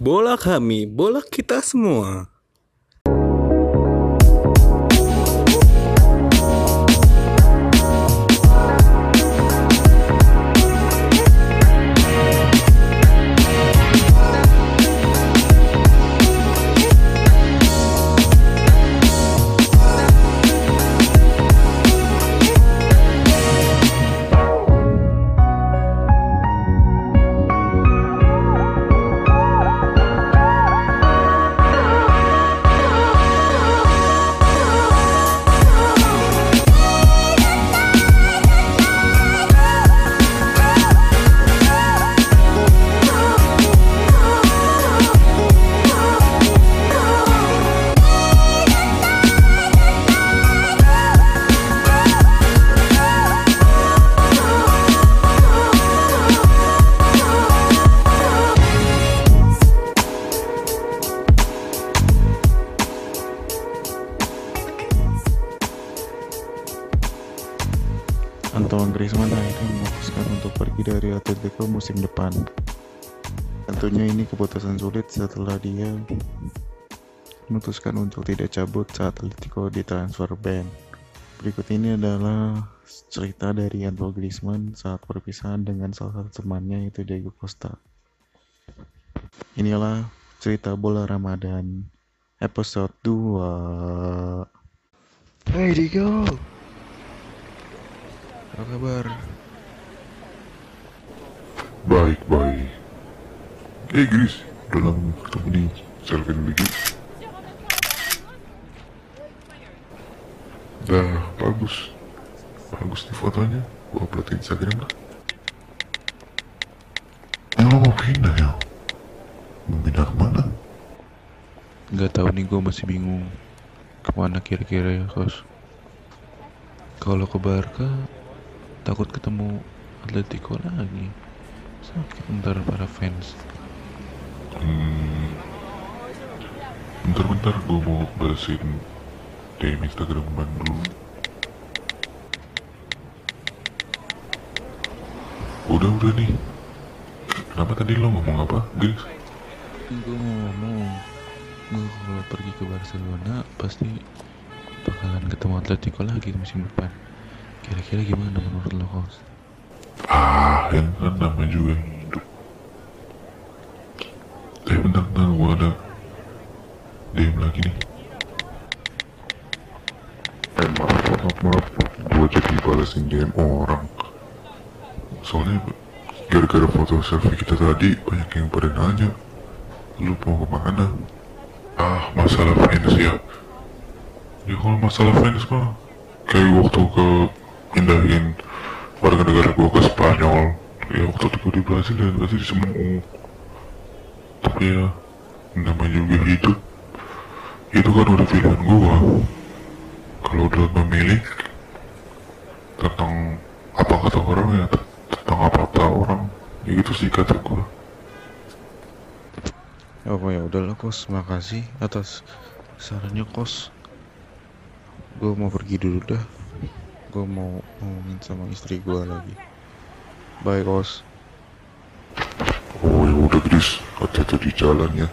Bola kami, bola kita semua. Antoine Griezmann akhirnya memutuskan untuk pergi dari Atletico musim depan. Tentunya ini keputusan sulit setelah dia memutuskan untuk tidak cabut saat Atletico di transfer ban. Berikut ini adalah cerita dari Antoine Griezmann saat perpisahan dengan salah satu temannya yaitu Diego Costa. Inilah cerita bola Ramadan episode 2. Hey Diego, apa kabar? Baik, baik. Eh, Gris, udah lama ketemu di selfie lagi. Dah, bagus. Bagus nih fotonya. Gua upload di Instagram lah. Yang lo mau pindah ya? Mau pindah ke mana? Gak tahu nih gue masih bingung ke mana kira-kira ya kos. Kalau ke Barca takut ketemu Atletico lagi. Sakit ntar para fans. Hmm, bentar-bentar gue mau balesin DM Instagram ban dulu. Udah-udah nih. Kenapa tadi lo ngomong apa, Gris? Gue mau ngomong, gue kalau pergi ke Barcelona pasti bakalan ketemu Atletico lagi musim depan. Kira-kira gimana menurut lo kos? Ah, yang kan namanya juga hidup. Eh, bentar-bentar gue ada DM lagi nih. Eh, maaf, maaf, maaf. Gue jadi balesin DM orang. Soalnya gara-gara foto selfie kita tadi banyak yang pada nanya. Lu mau ke mana? Ah, masalah fans ya. Ya kalau masalah fans mah kayak waktu ke pindahin warga negara gua ke Spanyol. Ya waktu itu gua di Brasil dan pasti di semua tapi ya namanya juga hidup. Itu kan udah pilihan gua. Kalau udah memilih tentang apa kata orang ya tentang apa kata orang. Ya gitu sih kata gua. Oh ya udahlah kos, makasih atas sarannya kos. Gue mau pergi dulu dah. Gue mau ngomongin sama istri gue lagi. Bye kos. oh ya udah Gris hati-hati di jalan ya